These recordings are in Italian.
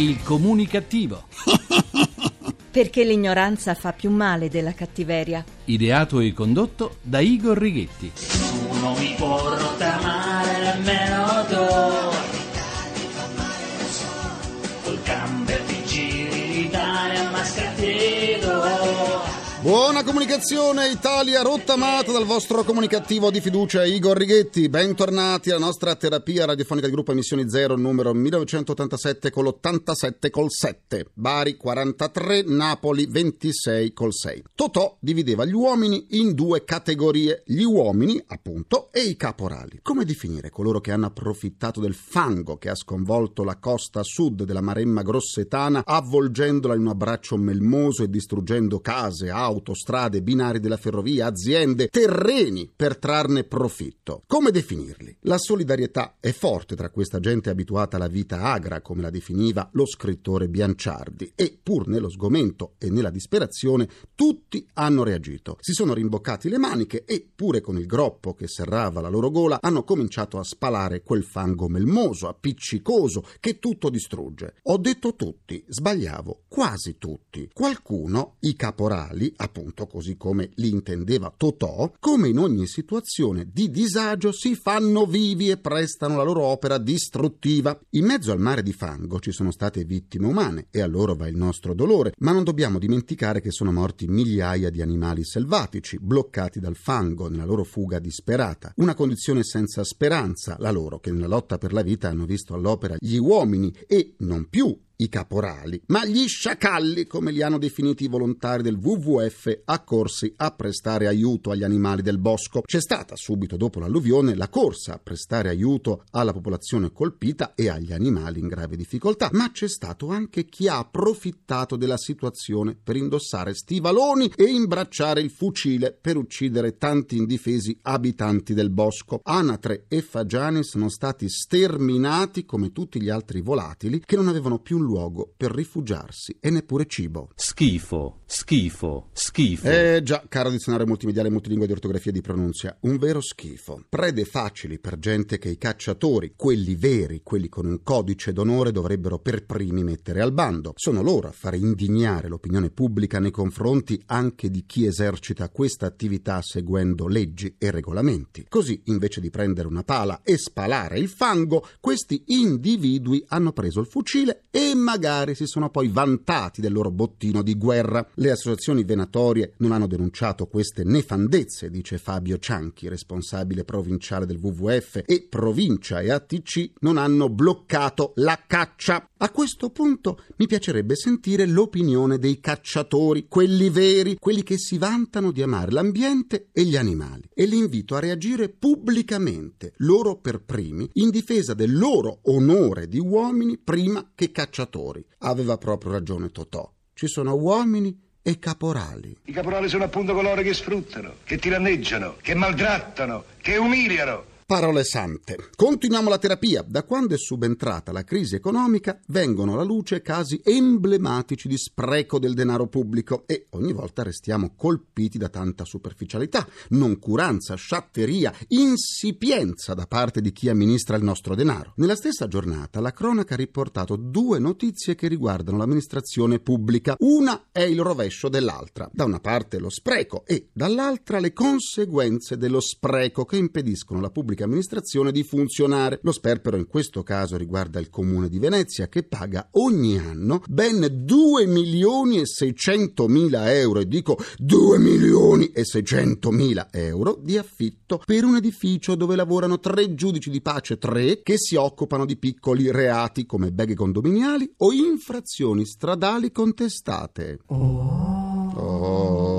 Il comunicativo. Perché l'ignoranza fa più male della cattiveria. Ideato e condotto da Igor Righetti. Non mi puoi rottamare nemmeno tu. Buona comunicazione Italia rottamata dal vostro comunicativo di fiducia Igor Righetti. Bentornati alla nostra terapia radiofonica di gruppo Emissioni Zero numero 1987 con l'87 col 7. Bari 43, Napoli 26 col 6. Totò divideva gli uomini in due categorie, gli uomini appunto e i caporali. Come definire coloro che hanno approfittato del fango che ha sconvolto la costa sud della Maremma grossetana avvolgendola in un abbraccio melmoso e distruggendo case, auto, autostrade, binari della ferrovia, aziende, terreni per trarne profitto. Come definirli? La solidarietà è forte tra questa gente abituata alla vita agra, come la definiva lo scrittore Bianciardi, e pur nello sgomento e nella disperazione tutti hanno reagito. Si sono rimboccati le maniche e, pure con il groppo che serrava la loro gola, hanno cominciato a spalare quel fango melmoso, appiccicoso, che tutto distrugge. Ho detto tutti, sbagliavo, quasi tutti. Qualcuno, i caporali, appunto così come li intendeva Totò, come in ogni situazione di disagio si fanno vivi e prestano la loro opera distruttiva. In mezzo al mare di fango ci sono state vittime umane e a loro va il nostro dolore, ma non dobbiamo dimenticare che sono morti migliaia di animali selvatici, bloccati dal fango nella loro fuga disperata. Una condizione senza speranza, la loro, che nella lotta per la vita hanno visto all'opera gli uomini e non più i caporali, ma gli sciacalli, come li hanno definiti i volontari del WWF, accorsi a prestare aiuto agli animali del bosco. C'è stata subito dopo l'alluvione la corsa a prestare aiuto alla popolazione colpita e agli animali in grave difficoltà, ma c'è stato anche chi ha approfittato della situazione per indossare stivaloni e imbracciare il fucile per uccidere tanti indifesi abitanti del bosco. Anatre e fagiani sono stati sterminati come tutti gli altri volatili che non avevano più luogo per rifugiarsi e neppure cibo. Schifo, schifo, schifo. Eh già, caro dizionario multimediale multilingua di ortografia e di pronuncia, un vero schifo. Prede facili per gente che i cacciatori, quelli veri, quelli con un codice d'onore, dovrebbero per primi mettere al bando. Sono loro a fare indignare l'opinione pubblica nei confronti anche di chi esercita questa attività seguendo leggi e regolamenti. Così, invece di prendere una pala e spalare il fango, questi individui hanno preso il fucile e magari si sono poi vantati del loro bottino di guerra. Le associazioni venatorie non hanno denunciato queste nefandezze, dice Fabio Cianchi, responsabile provinciale del WWF, e provincia e ATC non hanno bloccato la caccia. A questo punto mi piacerebbe sentire l'opinione dei cacciatori, quelli veri, quelli che si vantano di amare l'ambiente e gli animali. E li invito a reagire pubblicamente, loro per primi, in difesa del loro onore di uomini prima che cacciatori. Aveva proprio ragione Totò. Ci sono uomini e caporali. I caporali sono appunto coloro che sfruttano, che tiranneggiano, che maltrattano, che umiliano. Parole sante. Continuiamo la terapia. Da quando è subentrata la crisi economica vengono alla luce casi emblematici di spreco del denaro pubblico e ogni volta restiamo colpiti da tanta superficialità, noncuranza, sciatteria, insipienza da parte di chi amministra il nostro denaro. Nella stessa giornata la cronaca ha riportato due notizie che riguardano l'amministrazione pubblica. Una è il rovescio dell'altra. Da una parte lo spreco e dall'altra le conseguenze dello spreco che impediscono la pubblica pubblica amministrazione di funzionare. Lo sperpero in questo caso riguarda il comune di Venezia che paga ogni anno ben 2 milioni e 600 mila euro, e dico 2 milioni e 600 mila euro di affitto per un edificio dove lavorano tre giudici di pace, tre che si occupano di piccoli reati come beghe condominiali o infrazioni stradali contestate. Oh. oh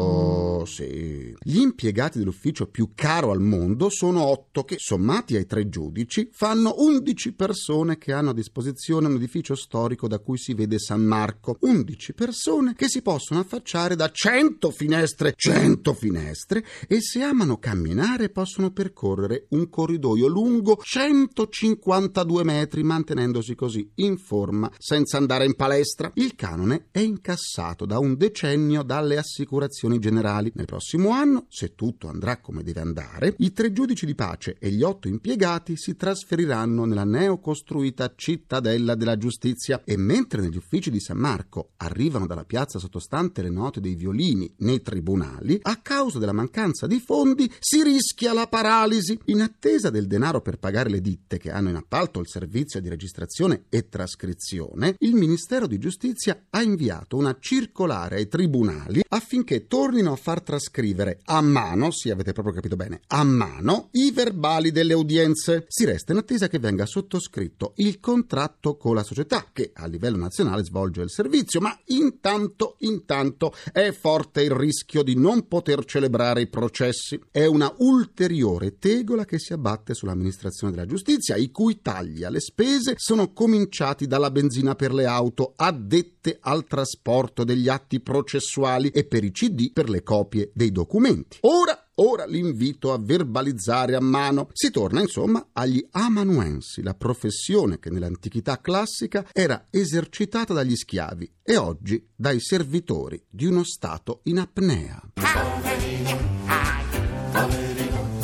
sì. Gli impiegati dell'ufficio più caro al mondo sono otto che, sommati ai tre giudici, fanno undici persone che hanno a disposizione un edificio storico da cui si vede San Marco. Undici persone che si possono affacciare da cento finestre, cento finestre, e se amano camminare possono percorrere un corridoio lungo 152 metri, mantenendosi così in forma senza andare in palestra. Il canone è incassato da un decennio dalle assicurazioni generali Nel prossimo anno, se tutto andrà come deve andare, i tre giudici di pace e gli otto impiegati si trasferiranno nella neocostruita cittadella della giustizia e mentre negli uffici di San Marco arrivano dalla piazza sottostante le note dei violini nei tribunali, a causa della mancanza di fondi si rischia la paralisi. In attesa del denaro per pagare le ditte che hanno in appalto il servizio di registrazione e trascrizione, il Ministero di Giustizia ha inviato una circolare ai tribunali affinché tornino a far trascrivere a mano, sì avete proprio capito bene, a mano, i verbali delle udienze. Si resta in attesa che venga sottoscritto il contratto con la società che a livello nazionale svolge il servizio, ma intanto, intanto è forte il rischio di non poter celebrare i processi. È una ulteriore tegola che si abbatte sull'amministrazione della giustizia, i cui tagli alle spese sono cominciati dalla benzina per le auto addette al trasporto degli atti processuali e per i CD per le copie dei documenti. Ora Ora l'invito a verbalizzare a mano. Si torna insomma agli amanuensi, la professione che nell'antichità classica era esercitata dagli schiavi e oggi dai servitori di uno Stato in apnea.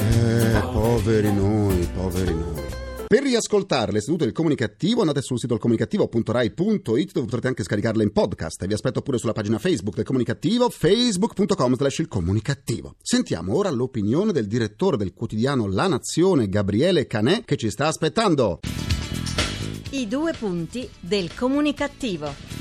Eh, poveri noi, poveri noi. Per riascoltare le sedute del comunicativo andate sul sito comunicativo.rai.it dove potrete anche scaricarle in podcast. Vi aspetto pure sulla pagina Facebook del comunicativo, facebook.com slash il comunicativo. Sentiamo ora l'opinione del direttore del quotidiano La Nazione, Gabriele Canè, che ci sta aspettando. I due punti del comunicativo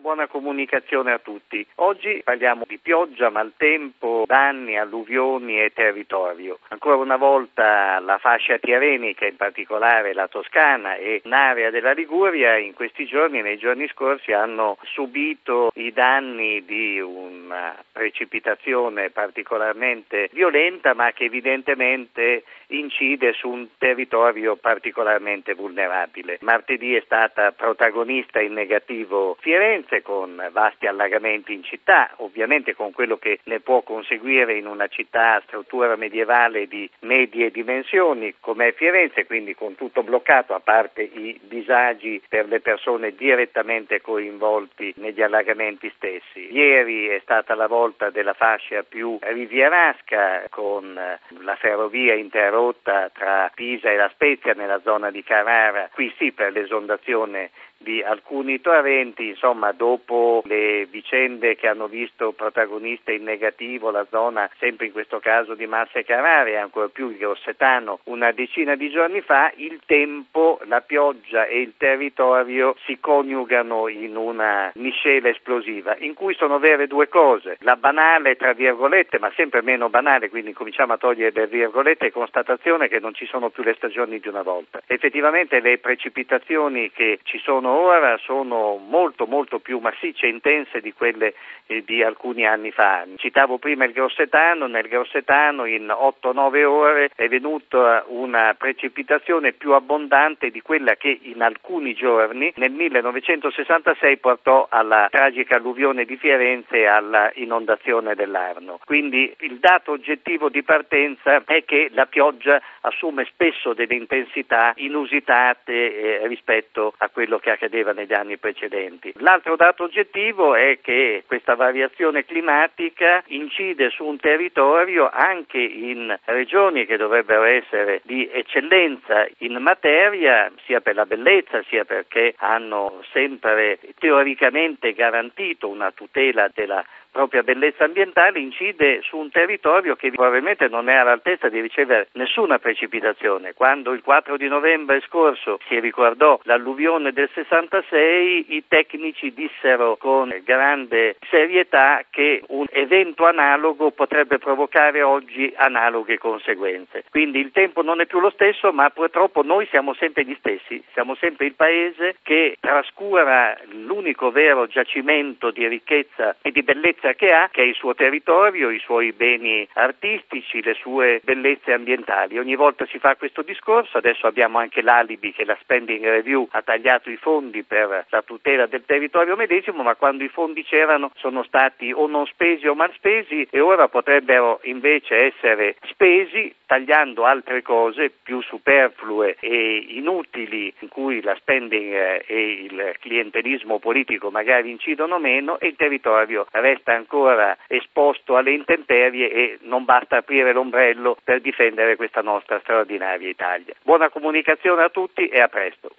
buona comunicazione a tutti. Oggi parliamo di pioggia, maltempo, danni, alluvioni e territorio. Ancora una volta la fascia tirenica, in particolare la Toscana e un'area della Liguria, in questi giorni, nei giorni scorsi, hanno subito i danni di una precipitazione particolarmente violenta, ma che evidentemente incide su un territorio particolarmente vulnerabile. Martedì è stata protagonista in negativo Firenze con vasti allagamenti in città, ovviamente con quello che ne può conseguire in una città a struttura medievale di medie dimensioni come è Firenze, quindi con tutto bloccato a parte i disagi per le persone direttamente coinvolti negli allagamenti stessi. Ieri è stata la volta della fascia più rivierasca con la ferrovia interrotta rotta tra Pisa e La Spezia nella zona di Carrara, qui sì per l'esondazione di alcuni torrenti, insomma dopo le vicende che hanno visto protagonista in negativo la zona, sempre in questo caso di Massa e Carrara e ancora più il Grossetano, una decina di giorni fa, il tempo, la pioggia e il territorio si coniugano in una miscela esplosiva in cui sono vere due cose, la banale tra virgolette, ma sempre meno banale, quindi cominciamo a togliere le virgolette, constatazione che non ci sono più le stagioni di una volta. Effettivamente le precipitazioni che ci sono ora sono molto molto più massicce e intense di quelle eh, di alcuni anni fa. Citavo prima il Grossetano, nel Grossetano in 8-9 ore è venuta una precipitazione più abbondante di quella che in alcuni giorni nel 1966 portò alla tragica alluvione di Firenze e alla inondazione dell'Arno. Quindi il dato oggettivo di partenza è che la pioggia assume spesso delle intensità inusitate eh, rispetto a quello che accadeva negli anni precedenti. L'altro dato oggettivo è che questa variazione climatica incide su un territorio anche in regioni che dovrebbero essere di eccellenza in materia, sia per la bellezza, sia perché hanno sempre teoricamente garantito una tutela della propria bellezza ambientale incide su un territorio che probabilmente non è all'altezza di ricevere nessuna precipitazione. Quando il 4 di novembre scorso si ricordò l'alluvione del 66, i tecnici dissero con grande serietà che un evento analogo potrebbe provocare oggi analoghe conseguenze. Quindi il tempo non è più lo stesso, ma purtroppo noi siamo sempre gli stessi, siamo sempre il paese che trascura l'unico vero giacimento di ricchezza e di bellezza bellezza che ha, che è il suo territorio, i suoi beni artistici, le sue bellezze ambientali. Ogni volta si fa questo discorso, adesso abbiamo anche l'alibi che la Spending Review ha tagliato i fondi per la tutela del territorio medesimo, ma quando i fondi c'erano sono stati o non spesi o mal spesi e ora potrebbero invece essere spesi tagliando altre cose più superflue e inutili in cui la spending e il clientelismo politico magari incidono meno e il territorio resta resta ancora esposto alle intemperie e non basta aprire l'ombrello per difendere questa nostra straordinaria Italia. Buona comunicazione a tutti e a presto.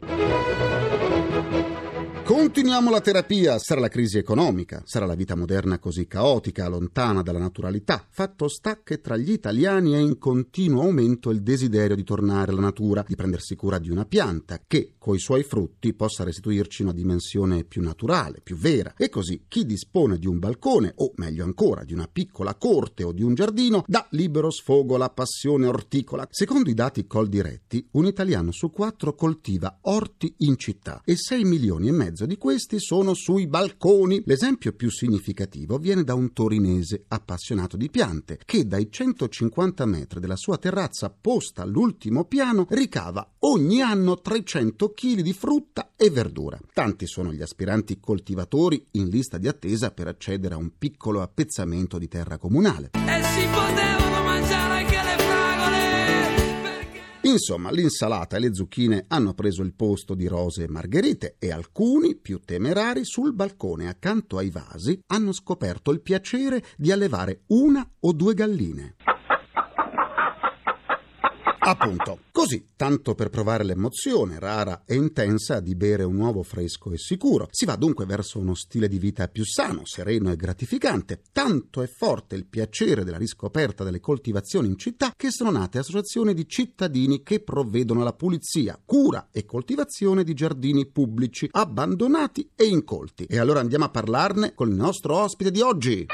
Continuiamo la terapia. Sarà la crisi economica, sarà la vita moderna così caotica, lontana dalla naturalità. Fatto sta che tra gli italiani è in continuo aumento il desiderio di tornare alla natura, di prendersi cura di una pianta che, coi suoi frutti, possa restituirci una dimensione più naturale, più vera. E così chi dispone di un balcone, o meglio ancora, di una piccola corte o di un giardino, dà libero sfogo alla passione orticola. Secondo i dati Coldiretti, un italiano su quattro coltiva orti in città e 6 milioni e mezzo di questi sono sui balconi. L'esempio più significativo viene da un torinese appassionato di piante che dai 150 metri della sua terrazza posta all'ultimo piano ricava ogni anno 300 kg di frutta e verdura. Tanti sono gli aspiranti coltivatori in lista di attesa per accedere a un piccolo appezzamento di terra comunale. E si potevano Insomma, l'insalata e le zucchine hanno preso il posto di rose e margherite e alcuni, più temerari, sul balcone accanto ai vasi hanno scoperto il piacere di allevare una o due galline. Appunto, così, tanto per provare l'emozione rara e intensa di bere un uovo fresco e sicuro. Si va dunque verso uno stile di vita più sano, sereno e gratificante. Tanto è forte il piacere della riscoperta delle coltivazioni in città che sono nate associazioni di cittadini che provvedono alla pulizia, cura e coltivazione di giardini pubblici abbandonati e incolti. E allora andiamo a parlarne con il nostro ospite di oggi.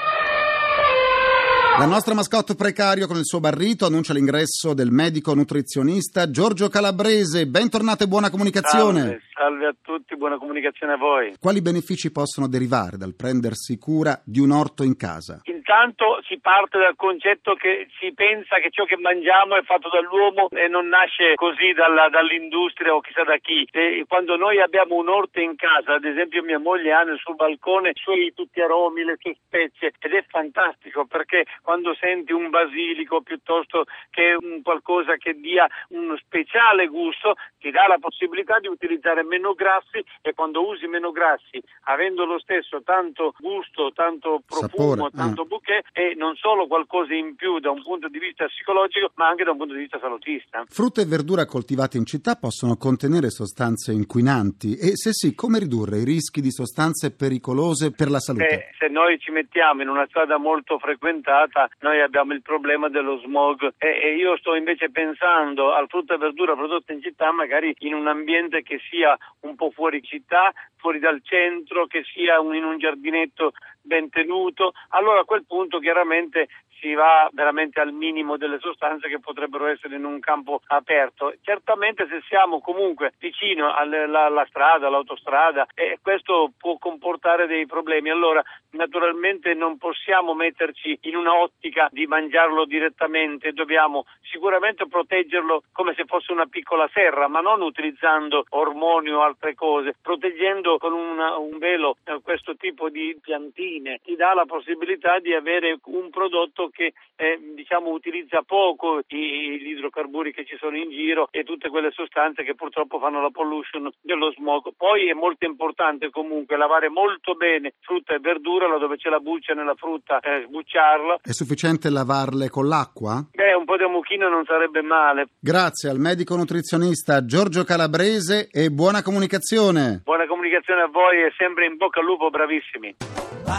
La nostra mascotte precario con il suo barrito annuncia l'ingresso del medico nutrizionista Giorgio Calabrese. Bentornato e buona comunicazione. Salve, salve a tutti, buona comunicazione a voi. Quali benefici possono derivare dal prendersi cura di un orto in casa? Intanto si parte dal concetto che si pensa che ciò che mangiamo è fatto dall'uomo e non nasce così dalla- dall'industria o chissà da chi. E quando noi abbiamo un orto in casa, ad esempio mia moglie ha nel suo balcone i suoi tutti aromi, le sue spezie ed è fantastico perché quando senti un basilico piuttosto che un qualcosa che dia un speciale gusto ti dà la possibilità di utilizzare meno grassi e quando usi meno grassi avendo lo stesso tanto gusto, tanto profumo, Sapore, tanto eh. bouquet è non solo qualcosa in più da un punto di vista psicologico ma anche da un punto di vista salutista. Frutta e verdura coltivate in città possono contenere sostanze inquinanti e se sì, come ridurre i rischi di sostanze pericolose per la salute? Eh, se noi ci mettiamo in una strada molto frequentata, noi abbiamo il problema dello smog e, e io sto invece pensando al frutta e verdura prodotta in città, magari in un ambiente che sia un po' fuori città, fuori dal centro, che sia un- in un giardinetto ben tenuto. Allora a quel punto chiaramente si va veramente al minimo delle sostanze che potrebbero essere in un campo aperto. Certamente se siamo comunque vicino alla, strada, all'autostrada, eh, questo può comportare dei problemi. Allora naturalmente non possiamo metterci in una ottica di mangiarlo direttamente, dobbiamo sicuramente proteggerlo come se fosse una piccola serra, ma non utilizzando ormoni o altre cose, proteggendo con una- un velo eh, questo tipo di piantine ti dà la possibilità di avere un prodotto che eh, diciamo utilizza poco i- gli idrocarburi che ci sono in giro e tutte quelle sostanze che purtroppo fanno la pollution dello smog. Poi è molto importante comunque lavare molto bene frutta e verdura laddove c'è la buccia nella frutta, eh, sbucciarla. È sufficiente lavarle con l'acqua? Beh, un po' di ammuchino non sarebbe male. Grazie al medico nutrizionista Giorgio Calabrese e buona comunicazione. Buona comunicazione a voi e sempre in bocca al lupo, bravissimi.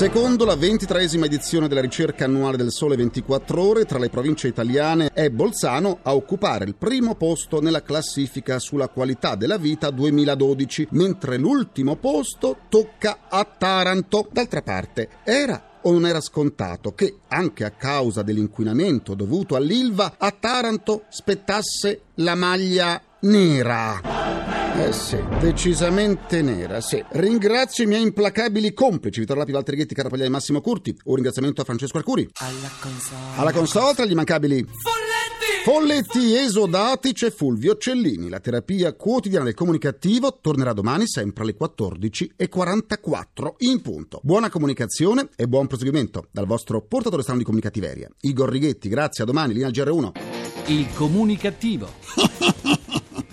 Secondo la ventitreesima edizione della ricerca annuale del Sole 24 Ore, tra le province italiane è Bolzano a occupare il primo posto nella classifica sulla qualità della vita 2012, mentre l'ultimo posto tocca a Taranto. D'altra parte, era o non era scontato che, anche a causa dell'inquinamento dovuto all'Ilva, a Taranto spettasse la maglia nera? Eh sì, decisamente nera, sì. Ringrazio i miei implacabili complici, Vittorio Lapi, Walter Ghetti, Carapagliai e Massimo Curti. Un ringraziamento a Francesco Arcuri. Alla console. Alla console tra gli immancabili Folletti Folletti esodati c'è Fulvio Cellini. La terapia quotidiana del comunicativo tornerà domani sempre alle 14.44 in punto. Buona comunicazione e buon proseguimento dal vostro portatore strano di comunicativeria. Igor Righetti, grazie, a domani, linea al GR1. Il comunicativo.